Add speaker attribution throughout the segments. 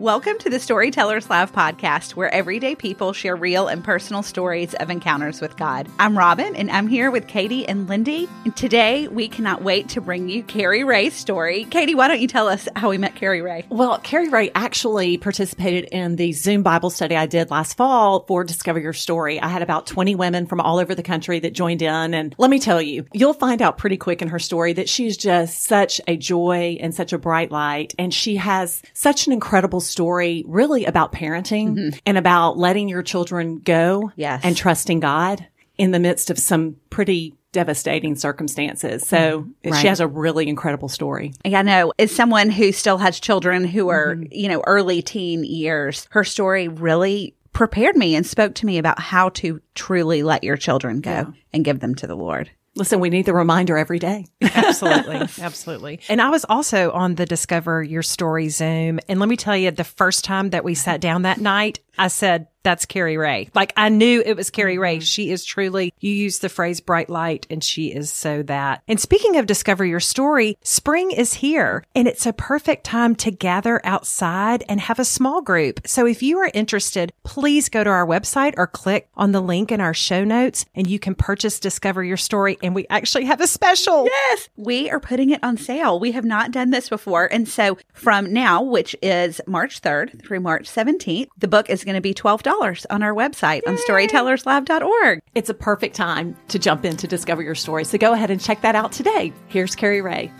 Speaker 1: Welcome to the Storytellers Live podcast, where everyday people share real and personal stories of encounters with God. I'm Robin, and I'm here with Katie and Lindy. And today, we cannot wait to bring you Carrie Ray's story. Katie, why don't you tell us how we met Carrie Ray?
Speaker 2: Well, Carrie Ray actually participated in the Zoom Bible study I did last fall for Discover Your Story. I had about 20 women from all over the country that joined in. And let me tell you, you'll find out pretty quick in her story that she's just such a joy and such a bright light. And she has such an incredible story really about parenting mm-hmm. and about letting your children go
Speaker 1: yes.
Speaker 2: and trusting God in the midst of some pretty devastating circumstances. So mm-hmm. right. she has a really incredible story.
Speaker 1: I know as someone who still has children who are, mm-hmm. you know, early teen years, her story really prepared me and spoke to me about how to truly let your children go yeah. and give them to the Lord.
Speaker 2: Listen, we need the reminder every day.
Speaker 3: absolutely. Absolutely. And I was also on the Discover Your Story Zoom. And let me tell you, the first time that we sat down that night, I said, that's Carrie Ray. Like I knew it was Carrie Ray. Mm-hmm. She is truly, you use the phrase bright light and she is so that. And speaking of discover your story, spring is here and it's a perfect time to gather outside and have a small group. So if you are interested, please go to our website or click on the link in our show notes and you can purchase discover your story. And we actually have a special.
Speaker 1: Yes. We are putting it on sale. We have not done this before. And so from now, which is March 3rd through March 17th, the book is going to be $12 on our website Yay. on storytellerslive.org.
Speaker 2: It's a perfect time to jump in to discover your story. So go ahead and check that out today. Here's Carrie Ray.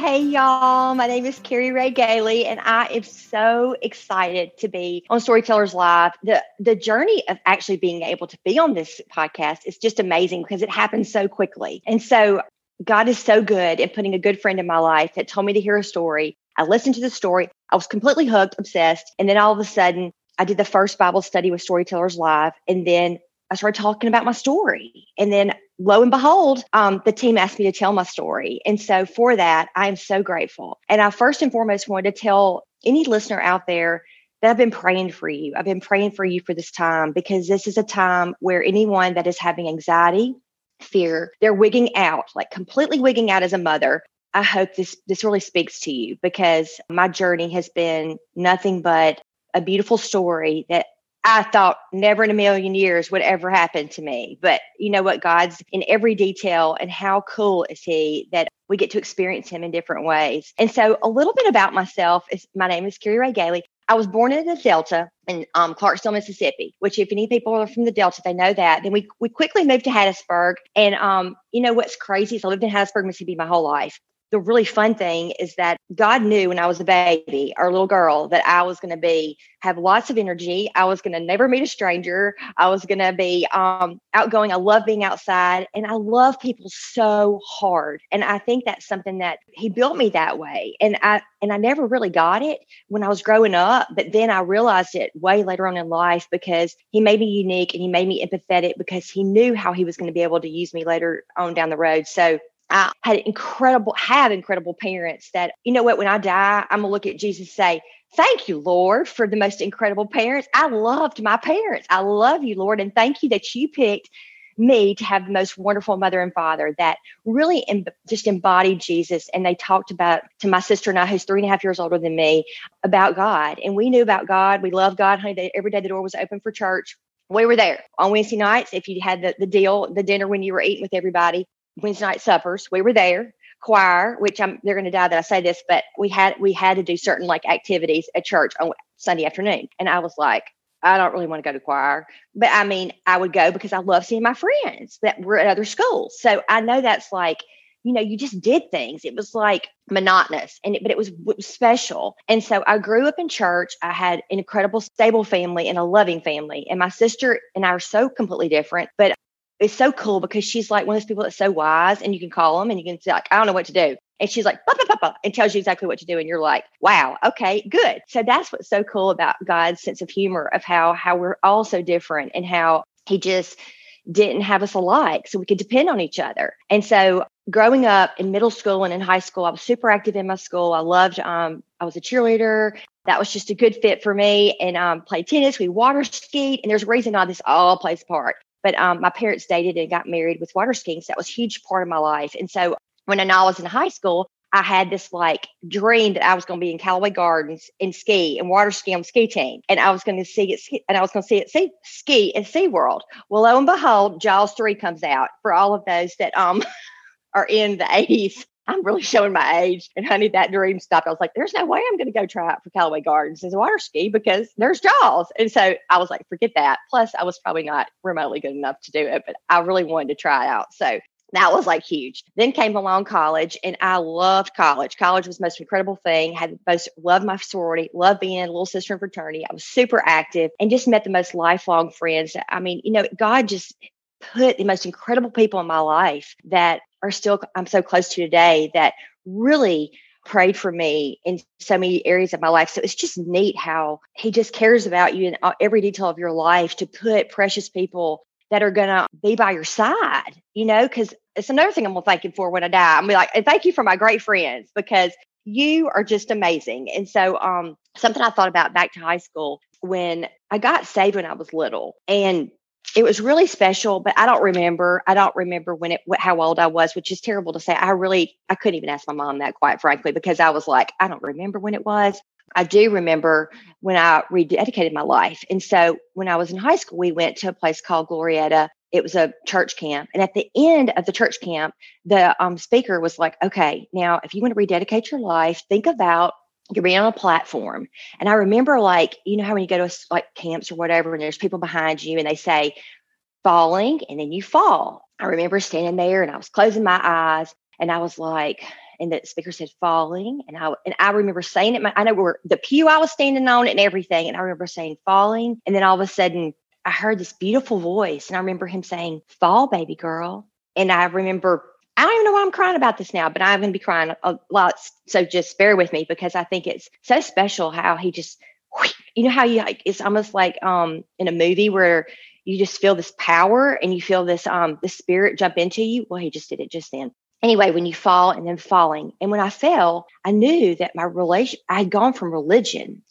Speaker 4: Hey y'all, my name is Carrie Ray Gailey and I am so excited to be on Storytellers Live. The the journey of actually being able to be on this podcast is just amazing because it happens so quickly. And so God is so good at putting a good friend in my life that told me to hear a story. I listened to the story. I was completely hooked, obsessed. And then all of a sudden, I did the first Bible study with Storytellers Live, and then I started talking about my story. And then lo and behold, um, the team asked me to tell my story. And so for that, I am so grateful. And I first and foremost wanted to tell any listener out there that I've been praying for you. I've been praying for you for this time because this is a time where anyone that is having anxiety, fear, they're wigging out, like completely wigging out as a mother. I hope this this really speaks to you because my journey has been nothing but a beautiful story that I thought never in a million years would ever happen to me. But you know what? God's in every detail, and how cool is He that we get to experience Him in different ways. And so, a little bit about myself is my name is Carrie Ray Gailey. I was born in the Delta in um, Clarksville, Mississippi. Which, if any people are from the Delta, they know that. Then we we quickly moved to Hattiesburg, and um, you know what's crazy is I lived in Hattiesburg, Mississippi, my whole life the really fun thing is that God knew when I was a baby or a little girl that I was going to be have lots of energy. I was going to never meet a stranger. I was going to be um, outgoing. I love being outside, and I love people so hard. And I think that's something that He built me that way. And I and I never really got it when I was growing up, but then I realized it way later on in life because He made me unique and He made me empathetic because He knew how He was going to be able to use me later on down the road. So I had incredible, have incredible parents that, you know what, when I die, I'm gonna look at Jesus and say, Thank you, Lord, for the most incredible parents. I loved my parents. I love you, Lord, and thank you that you picked me to have the most wonderful mother and father that really em- just embodied Jesus. And they talked about to my sister and I, who's three and a half years older than me, about God. And we knew about God. We loved God. Honey, every day the door was open for church. We were there on Wednesday nights. If you had the, the deal, the dinner when you were eating with everybody, Wednesday night suppers. We were there. Choir, which I'm they're going to die that I say this, but we had we had to do certain like activities at church on Sunday afternoon, and I was like, I don't really want to go to choir, but I mean, I would go because I love seeing my friends that were at other schools. So I know that's like, you know, you just did things. It was like monotonous, and it, but it was, it was special. And so I grew up in church. I had an incredible, stable family and a loving family, and my sister and I are so completely different. But it's so cool because she's like one of those people that's so wise and you can call them and you can say like, I don't know what to do. And she's like, bah, bah, bah, and tells you exactly what to do. And you're like, wow, okay, good. So that's what's so cool about God's sense of humor of how, how we're all so different and how he just didn't have us alike. So we could depend on each other. And so growing up in middle school and in high school, I was super active in my school. I loved, um, I was a cheerleader. That was just a good fit for me. And um, played tennis. We water skied. And there's a reason all this all plays a part. But um, my parents dated and got married with water skiing. So that was a huge part of my life. And so when I was in high school, I had this like dream that I was going to be in Callaway Gardens and ski and water ski on ski team. And I was going to see it and I was going to see it see, ski at SeaWorld. Well, lo and behold, Jaws 3 comes out for all of those that um are in the 80s. I'm really showing my age. And honey, that dream stopped. I was like, there's no way I'm going to go try out for Callaway Gardens as a water ski because there's Jaws. And so I was like, forget that. Plus, I was probably not remotely good enough to do it, but I really wanted to try out. So that was like huge. Then came along college, and I loved college. College was the most incredible thing. Had most loved my sorority, loved being a little sister in fraternity. I was super active and just met the most lifelong friends. I mean, you know, God just put the most incredible people in my life that are still I'm so close to today that really prayed for me in so many areas of my life. So it's just neat how he just cares about you in every detail of your life to put precious people that are going to be by your side, you know, because it's another thing I'm going to thank him for when I die. I'm be like, and thank you for my great friends because you are just amazing. And so, um, something I thought about back to high school when I got saved when I was little and it was really special, but I don't remember. I don't remember when it, how old I was, which is terrible to say. I really, I couldn't even ask my mom that, quite frankly, because I was like, I don't remember when it was. I do remember when I rededicated my life. And so when I was in high school, we went to a place called Glorieta. It was a church camp. And at the end of the church camp, the um, speaker was like, okay, now if you want to rededicate your life, think about you're being on a platform. And I remember like, you know how when you go to like camps or whatever, and there's people behind you and they say falling and then you fall. I remember standing there and I was closing my eyes and I was like, and the speaker said falling. And I and I remember saying it. I know where the pew I was standing on and everything. And I remember saying falling. And then all of a sudden I heard this beautiful voice. And I remember him saying, Fall, baby girl. And I remember I don't even know why I'm crying about this now, but I'm going to be crying a lot. So just bear with me because I think it's so special how he just, you know, how you like, it's almost like um in a movie where you just feel this power and you feel this um the spirit jump into you. Well, he just did it just then. Anyway, when you fall and then falling, and when I fell, I knew that my relation, I had gone from religion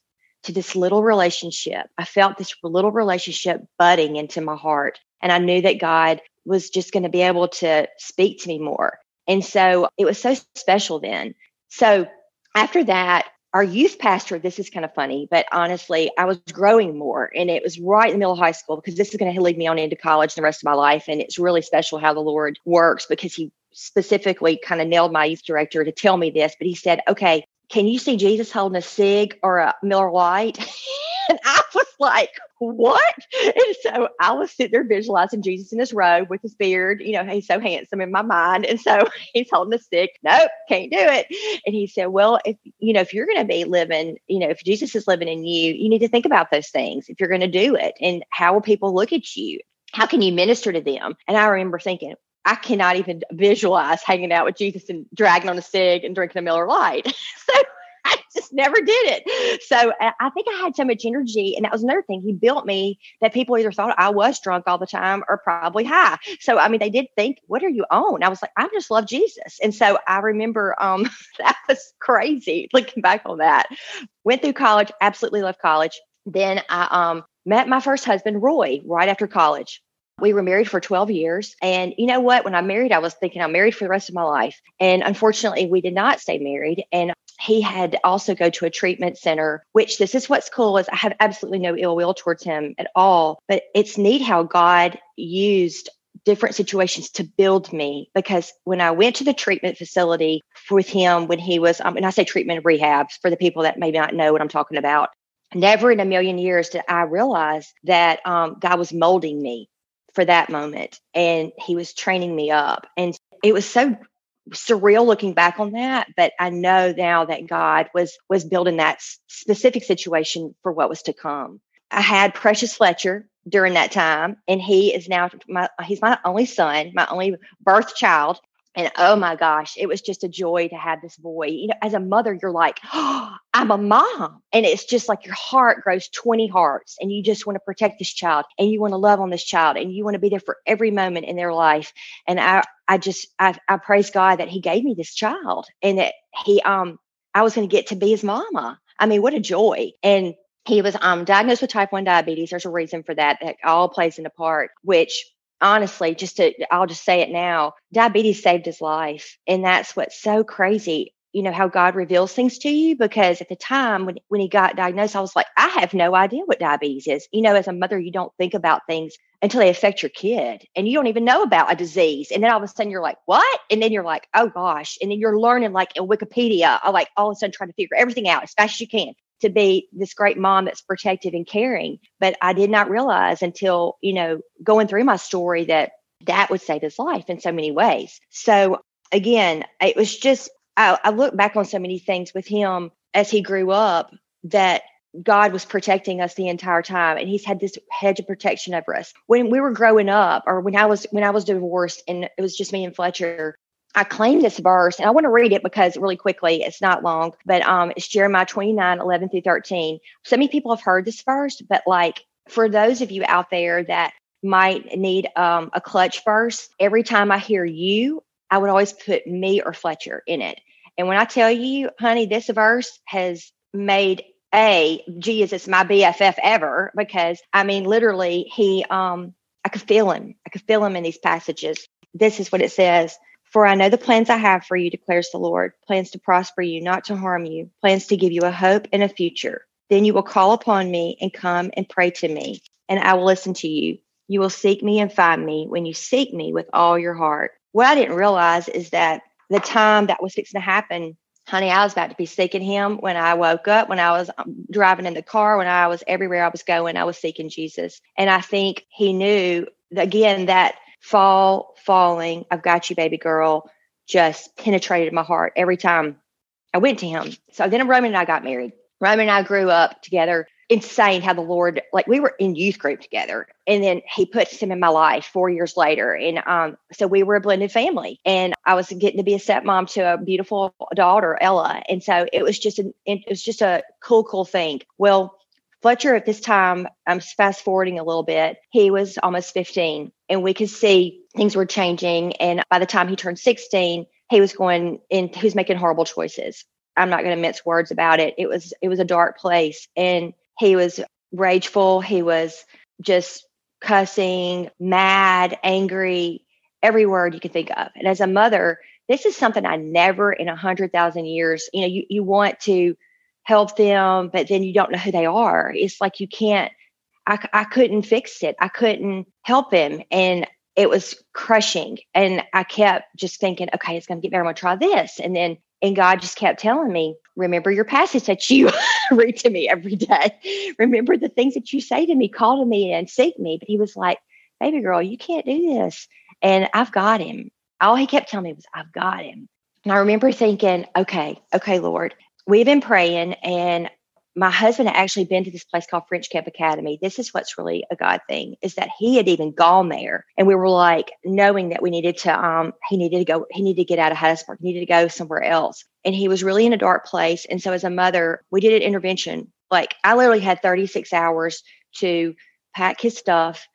Speaker 4: to this little relationship. I felt this little relationship budding into my heart. And I knew that God was just going to be able to speak to me more. And so it was so special then. So after that, our youth pastor, this is kind of funny, but honestly, I was growing more and it was right in the middle of high school because this is going to lead me on into college the rest of my life. And it's really special how the Lord works because he specifically kind of nailed my youth director to tell me this, but he said, okay, can you see Jesus holding a cig or a Miller Lite? and I was like, what? And so I was sitting there visualizing Jesus in his robe with his beard. You know, he's so handsome in my mind. And so he's holding a stick. Nope, can't do it. And he said, well, if, you know, if you're going to be living, you know, if Jesus is living in you, you need to think about those things if you're going to do it. And how will people look at you? How can you minister to them? And I remember thinking, I cannot even visualize hanging out with Jesus and dragging on a cig and drinking a Miller Lite. so I just never did it. So I think I had so much energy. And that was another thing. He built me that people either thought I was drunk all the time or probably high. So, I mean, they did think, what are you on? I was like, I just love Jesus. And so I remember um, that was crazy looking back on that. Went through college, absolutely loved college. Then I um, met my first husband, Roy, right after college. We were married for 12 years. And you know what? When I married, I was thinking I'm married for the rest of my life. And unfortunately, we did not stay married. And he had also go to a treatment center, which this is what's cool is I have absolutely no ill will towards him at all. But it's neat how God used different situations to build me because when I went to the treatment facility with him when he was, um, and I say treatment rehabs for the people that may not know what I'm talking about, never in a million years did I realize that um, God was molding me for that moment and he was training me up. And it was so surreal looking back on that but i know now that god was was building that specific situation for what was to come i had precious fletcher during that time and he is now my he's my only son my only birth child and oh my gosh, it was just a joy to have this boy. You know, as a mother, you're like, oh, I'm a mom. And it's just like your heart grows 20 hearts and you just want to protect this child and you want to love on this child and you want to be there for every moment in their life. And I, I just, I, I praise God that he gave me this child and that he, um, I was going to get to be his mama. I mean, what a joy. And he was um, diagnosed with type 1 diabetes. There's a reason for that that all plays into part, which honestly, just to, I'll just say it now, diabetes saved his life. And that's what's so crazy. you know, how God reveals things to you. Because at the time when, when he got diagnosed, I was like, I have no idea what diabetes is. You know, as a mother, you don't think about things until they affect your kid and you don't even know about a disease. And then all of a sudden you're like, what? And then you're like, oh gosh. And then you're learning like in Wikipedia, uh, like all of a sudden trying to figure everything out as fast as you can to be this great mom that's protective and caring. But I did not realize until, you know, going through my story that that would save his life in so many ways. So again, it was just, I, I look back on so many things with him as he grew up that God was protecting us the entire time and he's had this hedge of protection over us. When we were growing up or when I was when I was divorced and it was just me and Fletcher, I claim this verse and I want to read it because really quickly, it's not long, but um it's Jeremiah 29, 11 through 13. So many people have heard this verse, but like for those of you out there that might need um, a clutch verse, every time I hear you, I would always put me or Fletcher in it. And when I tell you, honey, this verse has made a Jesus my BFF ever because I mean literally he um I could feel him. I could feel him in these passages. This is what it says. For I know the plans I have for you, declares the Lord plans to prosper you, not to harm you, plans to give you a hope and a future. Then you will call upon me and come and pray to me, and I will listen to you. You will seek me and find me when you seek me with all your heart. What I didn't realize is that the time that was fixing to happen honey, I was about to be seeking him when I woke up, when I was um, driving in the car, when I was everywhere I was going, I was seeking Jesus. And I think he knew again that fall, falling, I've got you, baby girl, just penetrated my heart every time I went to him. So then Roman and I got married. Roman and I grew up together insane how the Lord, like we were in youth group together, and then He puts him in my life four years later, and um, so we were a blended family, and I was getting to be a stepmom to a beautiful daughter, Ella, and so it was just an, it was just a cool, cool thing. Well. Fletcher at this time, I'm fast forwarding a little bit, he was almost 15 and we could see things were changing. And by the time he turned 16, he was going in, he was making horrible choices. I'm not going to mince words about it. It was, it was a dark place. And he was rageful. He was just cussing, mad, angry, every word you can think of. And as a mother, this is something I never in a hundred thousand years, you know, you, you want to help them, but then you don't know who they are. It's like you can't, I, I couldn't fix it. I couldn't help him. And it was crushing. And I kept just thinking, okay, it's going to get better. I'm going to try this. And then and God just kept telling me, remember your passage that you read to me every day. Remember the things that you say to me, call to me and seek me. But he was like, baby girl, you can't do this. And I've got him. All he kept telling me was, I've got him. And I remember thinking, okay, okay, Lord, we've been praying and my husband had actually been to this place called French Camp Academy. This is what's really a God thing is that he had even gone there, and we were like knowing that we needed to. Um, he needed to go. He needed to get out of Hattiesburg. He needed to go somewhere else, and he was really in a dark place. And so, as a mother, we did an intervention. Like I literally had 36 hours to pack his stuff.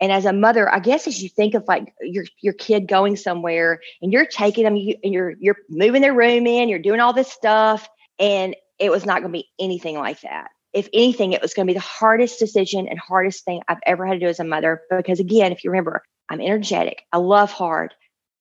Speaker 4: And as a mother, I guess as you think of like your your kid going somewhere and you're taking them you, and you're you're moving their room in, you're doing all this stuff, and it was not going to be anything like that. If anything, it was going to be the hardest decision and hardest thing I've ever had to do as a mother. Because again, if you remember, I'm energetic. I love hard.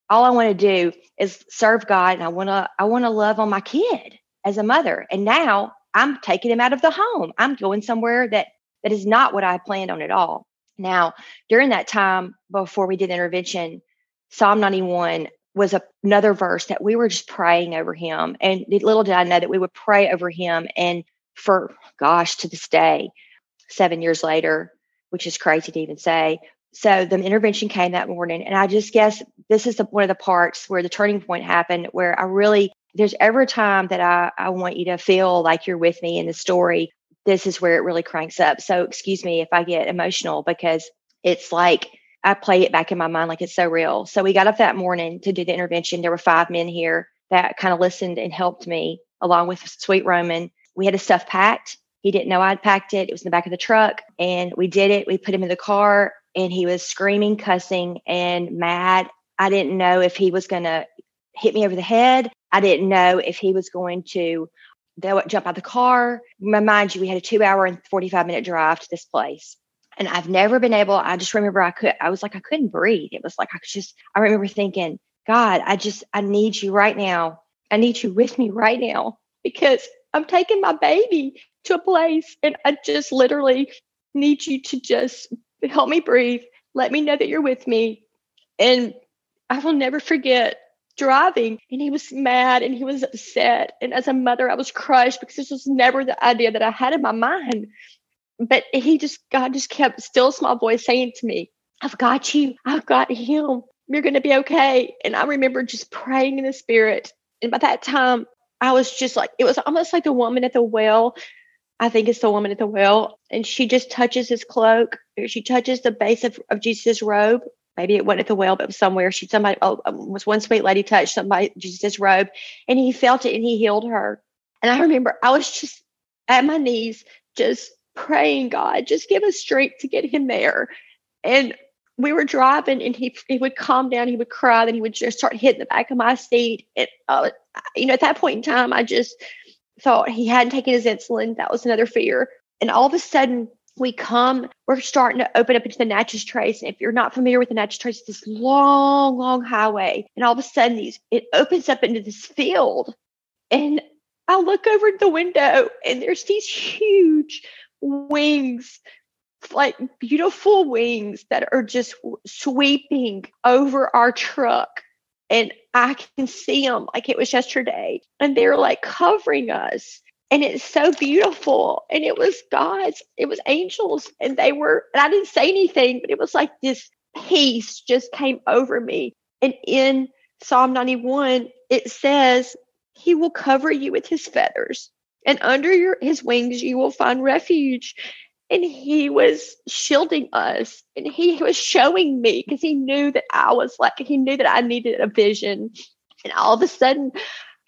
Speaker 4: All I want to do is serve God and I want to I want to love on my kid as a mother. And now I'm taking him out of the home. I'm going somewhere that that is not what I planned on at all. Now, during that time before we did the intervention, Psalm 91 was a, another verse that we were just praying over him. And little did I know that we would pray over him. And for gosh, to this day, seven years later, which is crazy to even say. So the intervention came that morning. And I just guess this is the, one of the parts where the turning point happened, where I really, there's every time that I, I want you to feel like you're with me in the story. This is where it really cranks up. So excuse me if I get emotional because it's like I play it back in my mind like it's so real. So we got up that morning to do the intervention. There were five men here that kind of listened and helped me along with Sweet Roman. We had his stuff packed. He didn't know I'd packed it. It was in the back of the truck. And we did it. We put him in the car and he was screaming, cussing, and mad. I didn't know if he was going to hit me over the head. I didn't know if he was going to jump out of the car. Mind you, we had a two hour and 45 minute drive to this place and I've never been able, I just remember I could, I was like, I couldn't breathe. It was like, I could just, I remember thinking, God, I just, I need you right now I need you with me right now because I'm taking my baby to a place and I just literally need you to just help me breathe. Let me know that you're with me. And I will never forget driving and he was mad and he was upset. And as a mother, I was crushed because this was never the idea that I had in my mind. But he just, God just kept still small voice saying to me, I've got you. I've got him. You're going to be okay. And I remember just praying in the spirit. And by that time, I was just like, it was almost like the woman at the well. I think it's the woman at the well. And she just touches his cloak, she touches the base of, of Jesus' robe. Maybe it went at the well, but somewhere she somebody oh, um, was one sweet lady touched somebody Jesus' robe, and he felt it and he healed her. And I remember I was just at my knees, just praying, God, just give us strength to get him there. And we were driving and he he would calm down, he would cry, then he would just start hitting the back of my seat. And uh, you know, at that point in time, I just thought he hadn't taken his insulin. That was another fear. And all of a sudden, we come, we're starting to open up into the Natchez Trace. And if you're not familiar with the Natchez Trace, it's this long, long highway. And all of a sudden, these it opens up into this field. And I look over the window and there's these huge wings like beautiful wings that are just sweeping over our truck. And I can see them like it was yesterday. And they're like covering us. And it's so beautiful. And it was God's, it was angels. And they were, and I didn't say anything, but it was like this peace just came over me. And in Psalm 91, it says, He will cover you with His feathers, and under your, His wings you will find refuge. And he was shielding us and he was showing me because he knew that I was like he knew that I needed a vision. And all of a sudden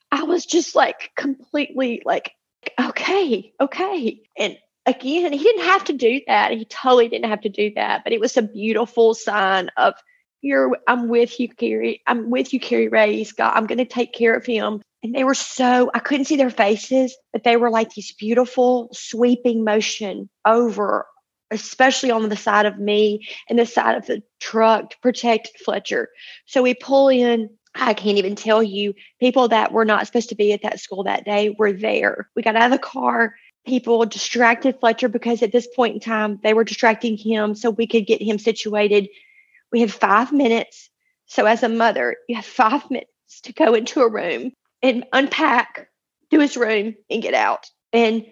Speaker 4: I was just like completely like okay okay. And again he didn't have to do that. He totally didn't have to do that but it was a beautiful sign of you're I'm with you Carrie. I'm with you Carrie Ray God I'm going to take care of him and they were so, I couldn't see their faces, but they were like these beautiful sweeping motion over, especially on the side of me and the side of the truck to protect Fletcher. So we pull in. I can't even tell you, people that were not supposed to be at that school that day were there. We got out of the car. People distracted Fletcher because at this point in time, they were distracting him so we could get him situated. We had five minutes. So, as a mother, you have five minutes to go into a room and unpack, do his room, and get out. And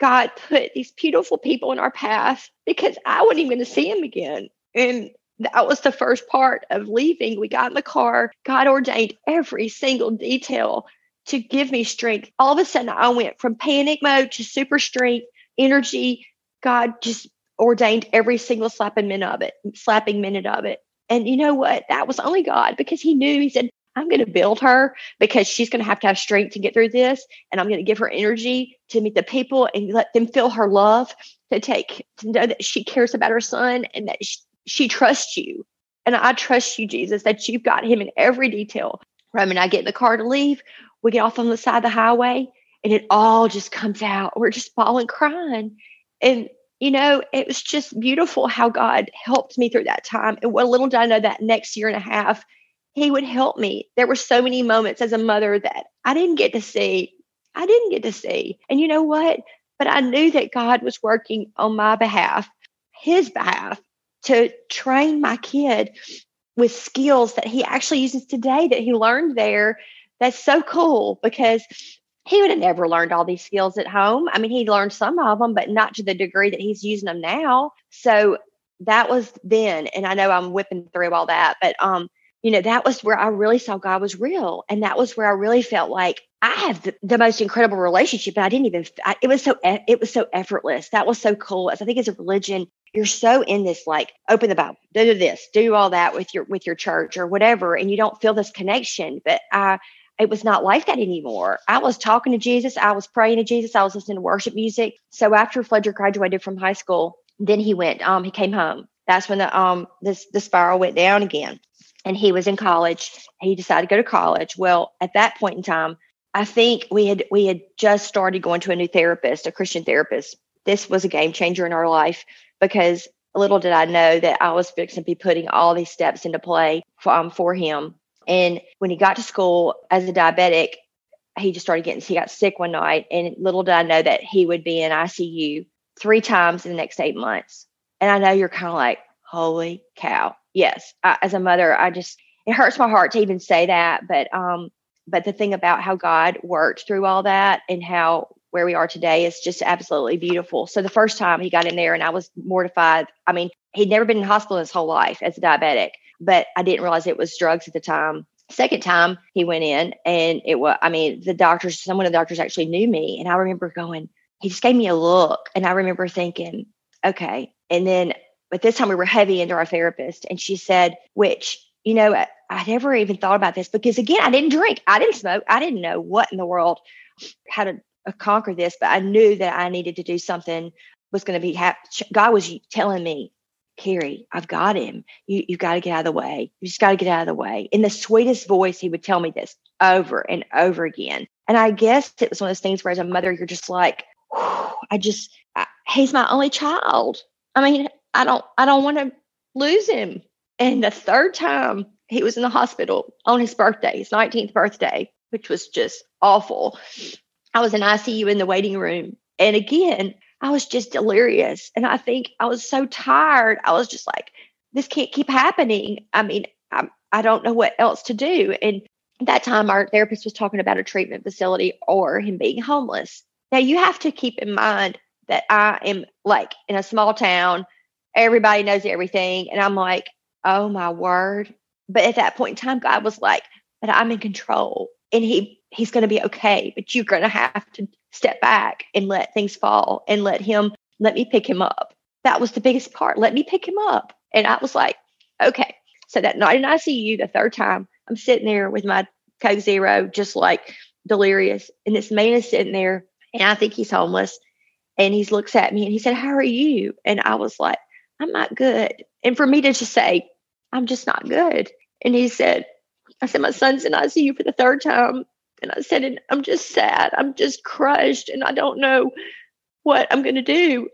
Speaker 4: God put these beautiful people in our path because I wasn't even going to see him again. And that was the first part of leaving. We got in the car. God ordained every single detail to give me strength. All of a sudden, I went from panic mode to super strength, energy. God just ordained every single slapping minute of it, slapping minute of it. And you know what? That was only God because He knew. He said, I'm going to build her because she's going to have to have strength to get through this. And I'm going to give her energy to meet the people and let them feel her love, to take, to know that she cares about her son and that she, she trusts you. And I trust you, Jesus, that you've got him in every detail. Roman and I get in the car to leave. We get off on the side of the highway and it all just comes out. We're just bawling, crying. And, you know, it was just beautiful how God helped me through that time. And what little did I know that next year and a half, he would help me. There were so many moments as a mother that I didn't get to see. I didn't get to see. And you know what? But I knew that God was working on my behalf, his behalf, to train my kid with skills that he actually uses today that he learned there. That's so cool because he would have never learned all these skills at home. I mean, he learned some of them, but not to the degree that he's using them now. So that was then. And I know I'm whipping through all that, but um, you know, that was where I really saw God was real. And that was where I really felt like I have the, the most incredible relationship. And I didn't even, I, it was so, it was so effortless. That was so cool. As I think as a religion, you're so in this, like open the Bible, do this, do all that with your, with your church or whatever. And you don't feel this connection, but I, it was not like that anymore. I was talking to Jesus. I was praying to Jesus. I was listening to worship music. So after Fletcher graduated from high school, then he went, um, he came home. That's when the, um, this, the spiral went down again and he was in college. He decided to go to college. Well, at that point in time, I think we had we had just started going to a new therapist, a Christian therapist. This was a game changer in our life because little did I know that I was fixing to be putting all these steps into play for, um, for him. And when he got to school as a diabetic, he just started getting, he got sick one night. And little did I know that he would be in ICU three times in the next eight months. And I know you're kind of like, holy cow. Yes. I, as a mother, I just, it hurts my heart to even say that. But, um, but the thing about how God worked through all that and how where we are today is just absolutely beautiful. So the first time he got in there and I was mortified. I mean, he'd never been in hospital his whole life as a diabetic, but I didn't realize it was drugs at the time. Second time he went in and it was, I mean, the doctors, some of the doctors actually knew me. And I remember going, he just gave me a look. And I remember thinking, okay. And then, but this time we were heavy into our therapist and she said, which, you know, I, I never even thought about this because again, I didn't drink, I didn't smoke, I didn't know what in the world, how to uh, conquer this, but I knew that I needed to do something was going to be, ha- God was telling me, Carrie, I've got him. You you got to get out of the way. You just got to get out of the way. In the sweetest voice, he would tell me this over and over again. And I guess it was one of those things where, as a mother, you're just like, I just, I, he's my only child. I mean, I don't, I don't want to lose him. And the third time he was in the hospital on his birthday, his 19th birthday, which was just awful. I was in ICU in the waiting room. And again, I was just delirious. And I think I was so tired. I was just like, this can't keep happening. I mean, I, I don't know what else to do. And that time, our therapist was talking about a treatment facility or him being homeless. Now, you have to keep in mind that I am like in a small town, everybody knows everything. And I'm like, oh my word. But at that point in time, God was like, but I'm in control. And he he's going to be okay but you're going to have to step back and let things fall and let him let me pick him up. That was the biggest part. Let me pick him up. And i was like okay. So that night in icu the third time i'm sitting there with my coke zero just like delirious. And this man is sitting there and i think he's homeless and he looks at me and he said how are you? And i was like i'm not good and for me to just say i'm just not good and he said i said my son's in icu for the third time and I said, and I'm just sad. I'm just crushed and I don't know what I'm going to do.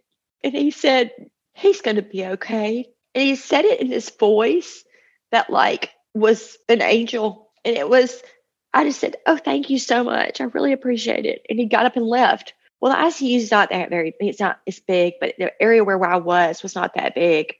Speaker 4: And he said, he's going to be okay. And he said it in this voice that like was an angel. And it was, I just said, oh, thank you so much. I really appreciate it. And he got up and left. Well, ICU is not that very, it's not, it's big, but the area where, where I was was not that big.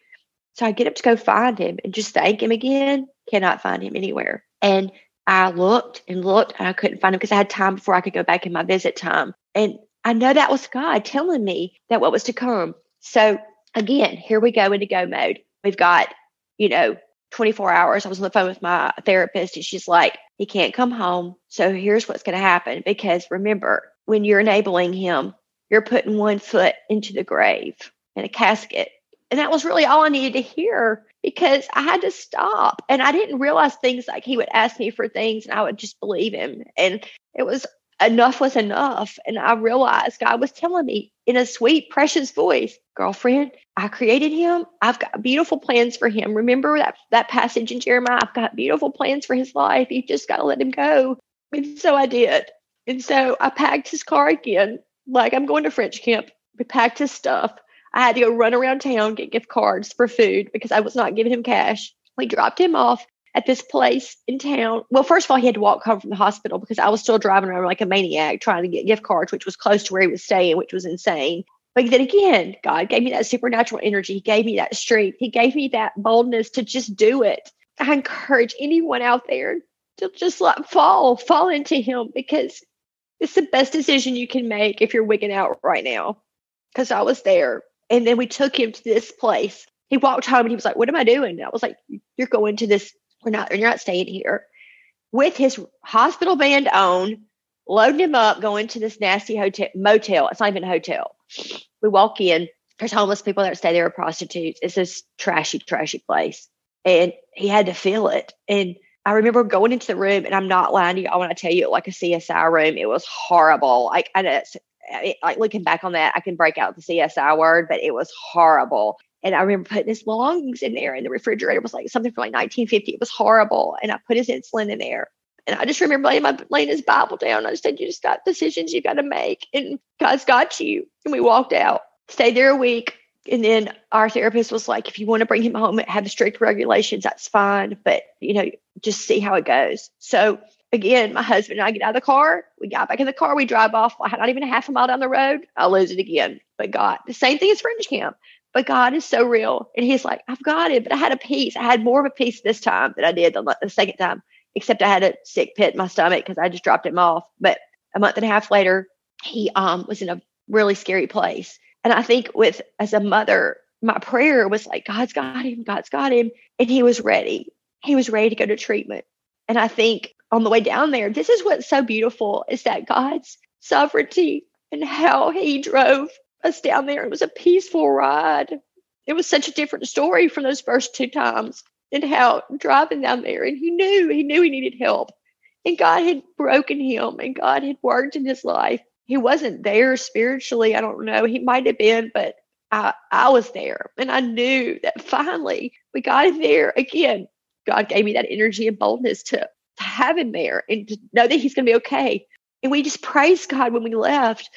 Speaker 4: So I get up to go find him and just thank him again. Cannot find him anywhere. And I looked and looked and I couldn't find him because I had time before I could go back in my visit time. And I know that was God telling me that what was to come. So again, here we go into go mode. We've got, you know, 24 hours. I was on the phone with my therapist and she's like, he can't come home. So here's what's going to happen. Because remember, when you're enabling him, you're putting one foot into the grave in a casket. And that was really all I needed to hear because I had to stop. And I didn't realize things like he would ask me for things and I would just believe him. And it was enough was enough. And I realized God was telling me in a sweet, precious voice, girlfriend, I created him. I've got beautiful plans for him. Remember that, that passage in Jeremiah? I've got beautiful plans for his life. You just got to let him go. And so I did. And so I packed his car again, like I'm going to French camp. We packed his stuff. I had to go run around town, get gift cards for food because I was not giving him cash. We dropped him off at this place in town. Well, first of all, he had to walk home from the hospital because I was still driving around like a maniac trying to get gift cards, which was close to where he was staying, which was insane. But then again, God gave me that supernatural energy. He gave me that strength. He gave me that boldness to just do it. I encourage anyone out there to just let fall, fall into Him because it's the best decision you can make if you're wigging out right now. Because I was there and then we took him to this place. He walked home and he was like, What am I doing? And I was like, You're going to this, we're not, you're not staying here. With his hospital band on, loading him up, going to this nasty hotel motel. It's not even a hotel. We walk in, there's homeless people that stay there are prostitutes. It's this trashy, trashy place. And he had to feel it. And I remember going into the room, and I'm not lying to you. I want to tell you, like a CSI room, it was horrible. Like, and know it, like looking back on that, I can break out the CSI word, but it was horrible. And I remember putting his belongings in there, and the refrigerator was like something from like 1950. It was horrible. And I put his insulin in there. And I just remember laying, my, laying his Bible down. I just said, You just got decisions you got to make, and God's got you. And we walked out, stayed there a week. And then our therapist was like, If you want to bring him home, have strict regulations, that's fine. But, you know, just see how it goes. So again, my husband and I get out of the car. We got back in the car. We drive off. Not even a half a mile down the road. I lose it again. But God, the same thing as French Camp. But God is so real. And He's like, I've got it. But I had a peace. I had more of a peace this time than I did the, the second time, except I had a sick pit in my stomach because I just dropped him off. But a month and a half later, he um, was in a really scary place. And I think with as a mother, my prayer was like, God's got him, God's got him. And he was ready. He was ready to go to treatment. And I think on the way down there, this is what's so beautiful is that God's sovereignty and how he drove us down there. It was a peaceful ride. It was such a different story from those first two times and how driving down there and he knew he knew he needed help and God had broken him and God had worked in his life. He wasn't there spiritually. I don't know. He might have been, but I, I was there and I knew that finally we got him there again. God gave me that energy and boldness to, to have him there and to know that he's going to be okay. And we just praised God when we left.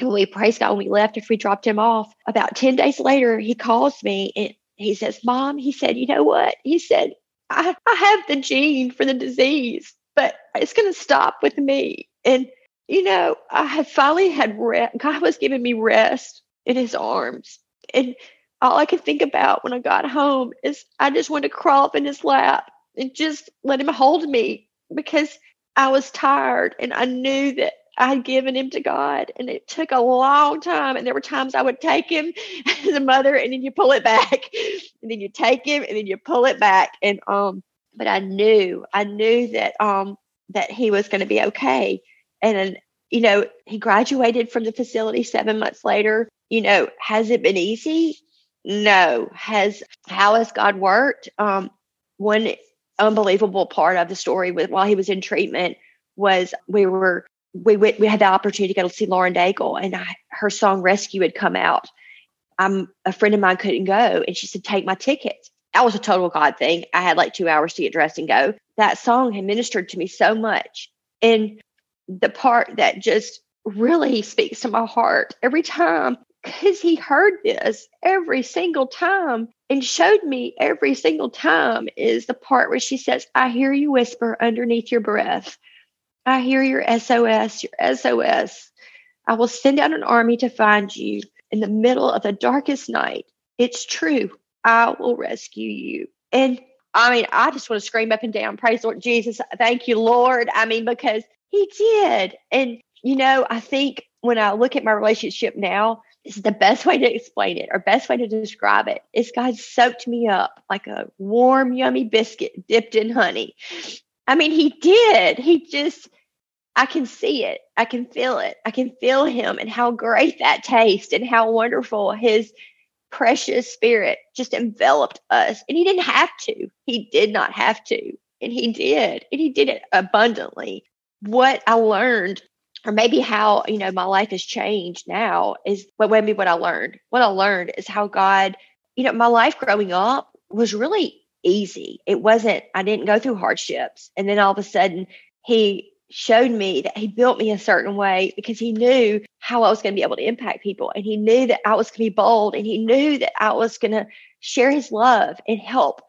Speaker 4: And we praised God when we left after we dropped him off. About 10 days later, he calls me and he says, Mom, he said, you know what? He said, I, I have the gene for the disease, but it's going to stop with me. And, you know, I had finally had rest. God was giving me rest in his arms. And all I could think about when I got home is I just wanted to crawl up in his lap and just let him hold me because I was tired and I knew that I had given him to God. And it took a long time. And there were times I would take him as a mother and then you pull it back. And then you take him and then you pull it back. And um, but I knew, I knew that um that he was going to be okay. And you know, he graduated from the facility seven months later. You know, has it been easy? No. Has how has God worked? Um, one unbelievable part of the story with while he was in treatment was we were we went, we had the opportunity to go to see Lauren Daigle, and I, her song "Rescue" had come out. I'm a friend of mine couldn't go, and she said, "Take my ticket." That was a total God thing. I had like two hours to get dressed and go. That song had ministered to me so much, and the part that just really speaks to my heart every time because he heard this every single time and showed me every single time is the part where she says, I hear you whisper underneath your breath. I hear your SOS, your SOS. I will send out an army to find you in the middle of the darkest night. It's true. I will rescue you. And I mean, I just want to scream up and down, praise Lord Jesus. Thank you, Lord. I mean, because he did. And, you know, I think when I look at my relationship now, this is the best way to explain it or best way to describe it is God soaked me up like a warm, yummy biscuit dipped in honey. I mean, he did. He just, I can see it. I can feel it. I can feel him and how great that taste and how wonderful his precious spirit just enveloped us. And he didn't have to. He did not have to. And he did. And he did it abundantly. What I learned, or maybe how, you know, my life has changed now is what maybe what I learned. What I learned is how God, you know, my life growing up was really easy. It wasn't, I didn't go through hardships. And then all of a sudden, he showed me that he built me a certain way because he knew how I was going to be able to impact people. And he knew that I was going to be bold and he knew that I was going to share his love and help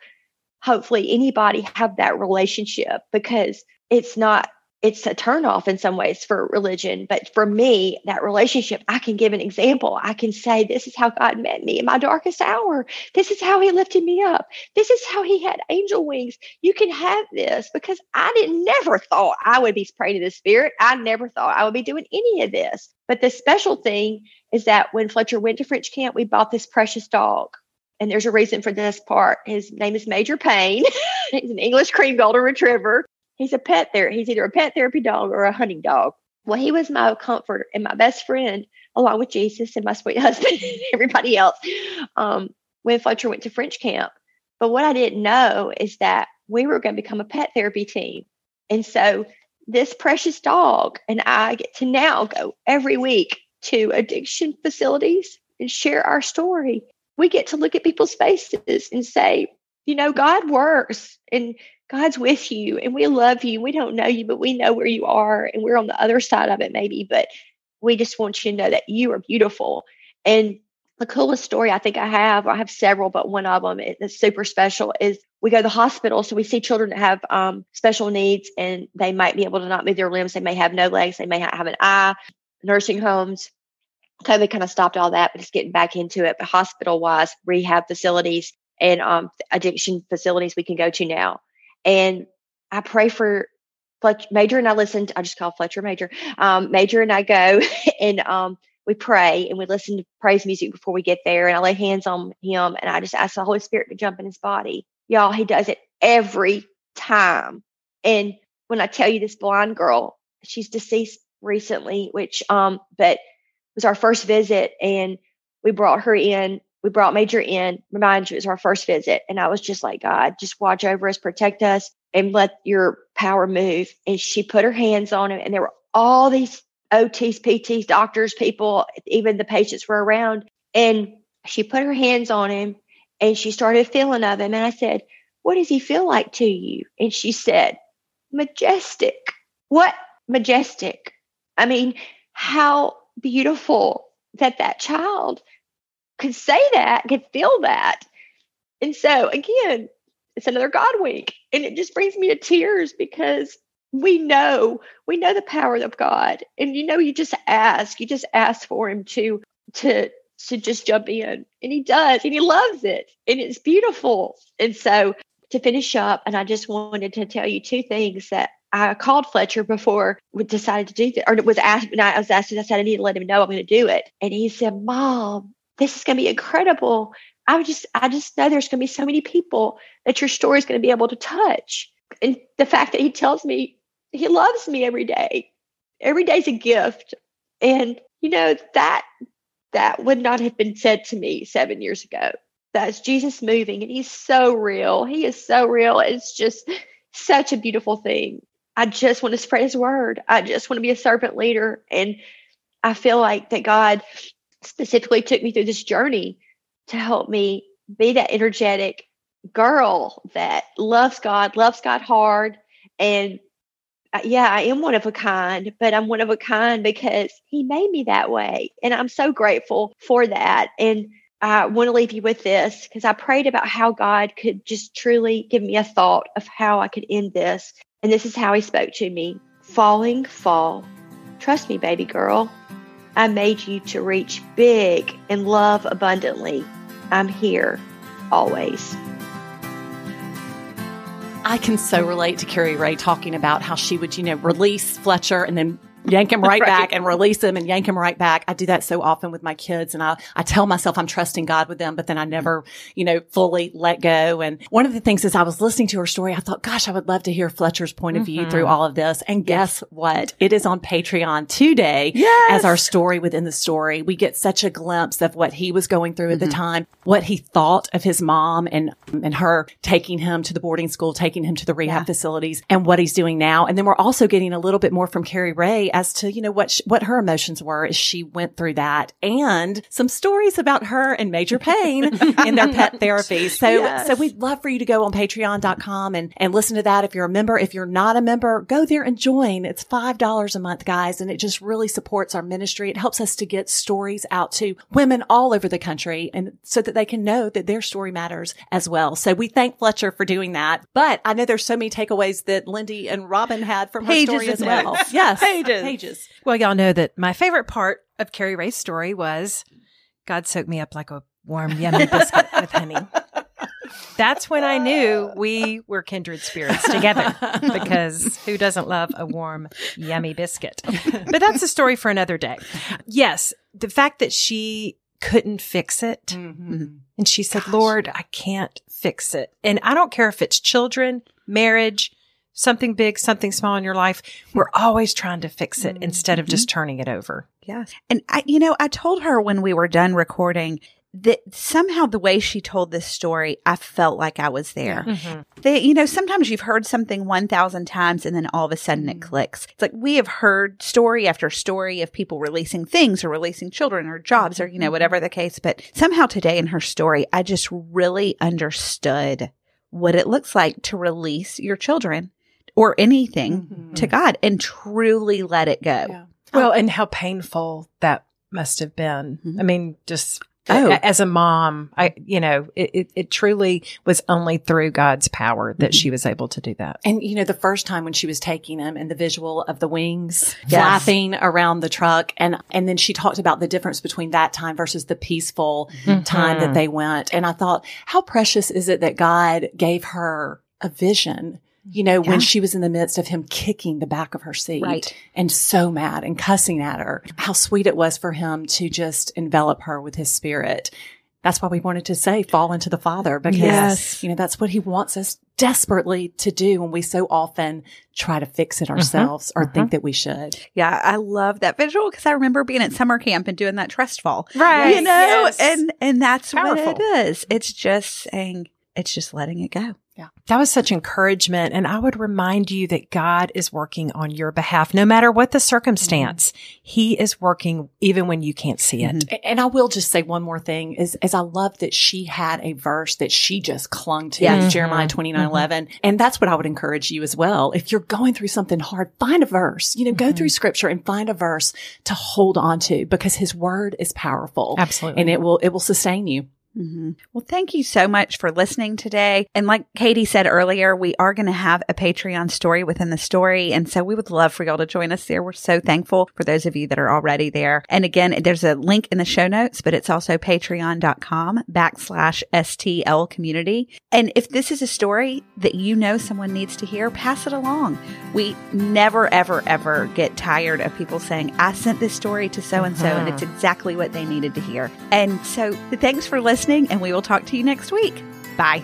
Speaker 4: hopefully anybody have that relationship because it's not it's a turnoff in some ways for religion. But for me, that relationship, I can give an example. I can say, This is how God met me in my darkest hour. This is how He lifted me up. This is how He had angel wings. You can have this because I didn't never thought I would be praying to the Spirit. I never thought I would be doing any of this. But the special thing is that when Fletcher went to French camp, we bought this precious dog. And there's a reason for this part. His name is Major Payne. He's an English cream golden retriever. He's a pet there. He's either a pet therapy dog or a hunting dog. Well, he was my comfort and my best friend, along with Jesus and my sweet husband and everybody else, um, when Fletcher went to French camp. But what I didn't know is that we were going to become a pet therapy team. And so this precious dog and I get to now go every week to addiction facilities and share our story. We get to look at people's faces and say, you know, God works and God's with you and we love you. We don't know you, but we know where you are and we're on the other side of it maybe, but we just want you to know that you are beautiful. And the coolest story I think I have, I have several, but one of them that's super special is we go to the hospital. So we see children that have um, special needs and they might be able to not move their limbs. They may have no legs. They may not have an eye. Nursing homes. COVID kind of stopped all that, but it's getting back into it. But hospital wise, rehab facilities and um, addiction facilities we can go to now. And I pray for Fletcher Major and I listened. I just call Fletcher Major. Um, Major and I go and um, we pray and we listen to praise music before we get there. And I lay hands on him and I just ask the Holy Spirit to jump in his body. Y'all, he does it every time. And when I tell you this blind girl, she's deceased recently, which um, but was our first visit and we brought her in. We brought Major in. Remind you, it was our first visit. And I was just like, God, just watch over us, protect us, and let your power move. And she put her hands on him, and there were all these OTs, PTs, doctors, people, even the patients were around. And she put her hands on him and she started feeling of him. And I said, What does he feel like to you? And she said, Majestic. What majestic? I mean, how beautiful that that child could say that, could feel that. And so, again, it's another God wink. And it just brings me to tears because we know we know the power of god and you know you just ask you just ask for him to to to just jump in and he does and he loves it and it's beautiful and so to finish up and i just wanted to tell you two things that i called fletcher before we decided to do this or was asked and i was asked i said i need to let him know i'm going to do it and he said mom this is going to be incredible i just i just know there's going to be so many people that your story is going to be able to touch and the fact that he tells me he loves me every day. Every day's a gift. And you know, that that would not have been said to me seven years ago. That's Jesus moving and he's so real. He is so real. It's just such a beautiful thing. I just want to spread his word. I just want to be a servant leader. And I feel like that God specifically took me through this journey to help me be that energetic girl that loves God, loves God hard, and uh, yeah, I am one of a kind, but I'm one of a kind because he made me that way. And I'm so grateful for that. And I want to leave you with this because I prayed about how God could just truly give me a thought of how I could end this. And this is how he spoke to me Falling, fall. Trust me, baby girl. I made you to reach big and love abundantly. I'm here always.
Speaker 2: I can so relate to Carrie Ray talking about how she would, you know, release Fletcher and then yank him right, right, back and release him and yank him right back. I do that so often with my kids and I, I tell myself I'm trusting God with them, but then I never, you know, fully let go. And one of the things is I was listening to her story. I thought, gosh, I would love to hear Fletcher's point of view mm-hmm. through all of this. And guess what? It is on Patreon today yes. as our story within the story. We get such a glimpse of what he was going through at mm-hmm. the time, what he thought of his mom and, and her taking him to the boarding school, taking him to the rehab yeah. facilities and what he's doing now. And then we're also getting a little bit more from Carrie Ray as to, you know, what, she, what her emotions were as she went through that and some stories about her and major pain in their pet therapy. So, yes. so we'd love for you to go on patreon.com and, and listen to that. If you're a member, if you're not a member, go there and join. It's $5 a month, guys. And it just really supports our ministry. It helps us to get stories out to women all over the country and so that they can know that their story matters as well. So we thank Fletcher for doing that. But I know there's so many takeaways that Lindy and Robin had from her Pages story as well. Yes.
Speaker 3: Pages. Pages. Well, y'all know that my favorite part of Carrie Ray's story was God soaked me up like a warm, yummy biscuit with honey. That's when I knew we were kindred spirits together because who doesn't love a warm, yummy biscuit? But that's a story for another day. Yes, the fact that she couldn't fix it. Mm-hmm. And she said, Gosh. Lord, I can't fix it. And I don't care if it's children, marriage, something big, something small in your life, we're always trying to fix it mm-hmm. instead of just turning it over.
Speaker 1: Yes. And I, you know, I told her when we were done recording that somehow the way she told this story, I felt like I was there. Mm-hmm. That, you know, sometimes you've heard something 1,000 times and then all of a sudden mm-hmm. it clicks. It's like we have heard story after story of people releasing things or releasing children or jobs or, you know, mm-hmm. whatever the case. But somehow today in her story, I just really understood what it looks like to release your children or anything mm-hmm. to God and truly let it go.
Speaker 3: Yeah. Well, and how painful that must have been. Mm-hmm. I mean, just
Speaker 2: Oh.
Speaker 3: A- As a mom, I, you know, it, it, it truly was only through God's power that she was able to do that.
Speaker 2: And you know, the first time when she was taking him and the visual of the wings
Speaker 1: Yes.
Speaker 2: flapping around the truck and and then she talked about the difference between that time versus the peaceful time that they went. And I thought, how precious is it that God gave her a vision? You know,
Speaker 1: Yeah.
Speaker 2: when she was in the midst of him kicking the back of her seat
Speaker 1: Right.
Speaker 2: and so mad and cussing at her, how sweet it was for him to just envelop her with his spirit. That's why we wanted to say fall into the Father because,
Speaker 1: Yes.
Speaker 2: you know, that's what he wants us desperately to do when we so often try to fix it mm-hmm. ourselves or think mm-hmm. that we should.
Speaker 1: Yeah, I love that visual because I remember being at summer camp and doing that trust fall.
Speaker 3: Right.
Speaker 1: You know,
Speaker 3: Yes.
Speaker 1: and and that's
Speaker 3: Powerful.
Speaker 1: what it is. It's just saying it's just letting it go.
Speaker 3: That was such encouragement. And I would remind you that God is working on your behalf, no matter what the circumstance. Mm-hmm. He is working even when you can't see it. Mm-hmm.
Speaker 2: A- And I will just say one more thing is, is I love that she had a verse that she just clung to,
Speaker 1: Yes.
Speaker 2: Jeremiah mm-hmm. 29, 11. And that's what I would encourage you as well. If you're going through something hard, find a verse, you know, go through scripture and find a verse to hold on to because his word is powerful.
Speaker 3: Absolutely.
Speaker 2: And it will, it will sustain you.
Speaker 1: Hmm Well, thank you so much for listening today. And like Katie said earlier, we are going to have a Patreon story within the story. And so we would love for y'all to join us there. We're so thankful for those of you that are already there. And again, there's a link in the show notes, but it's also patreon.com backslash STL community. And if this is a story that you know someone needs to hear, pass it along. We never, ever, ever get tired of people saying, I sent this story to so and so, and it's exactly what they needed to hear. And so thanks for listening, and we will talk to you next week. Bye.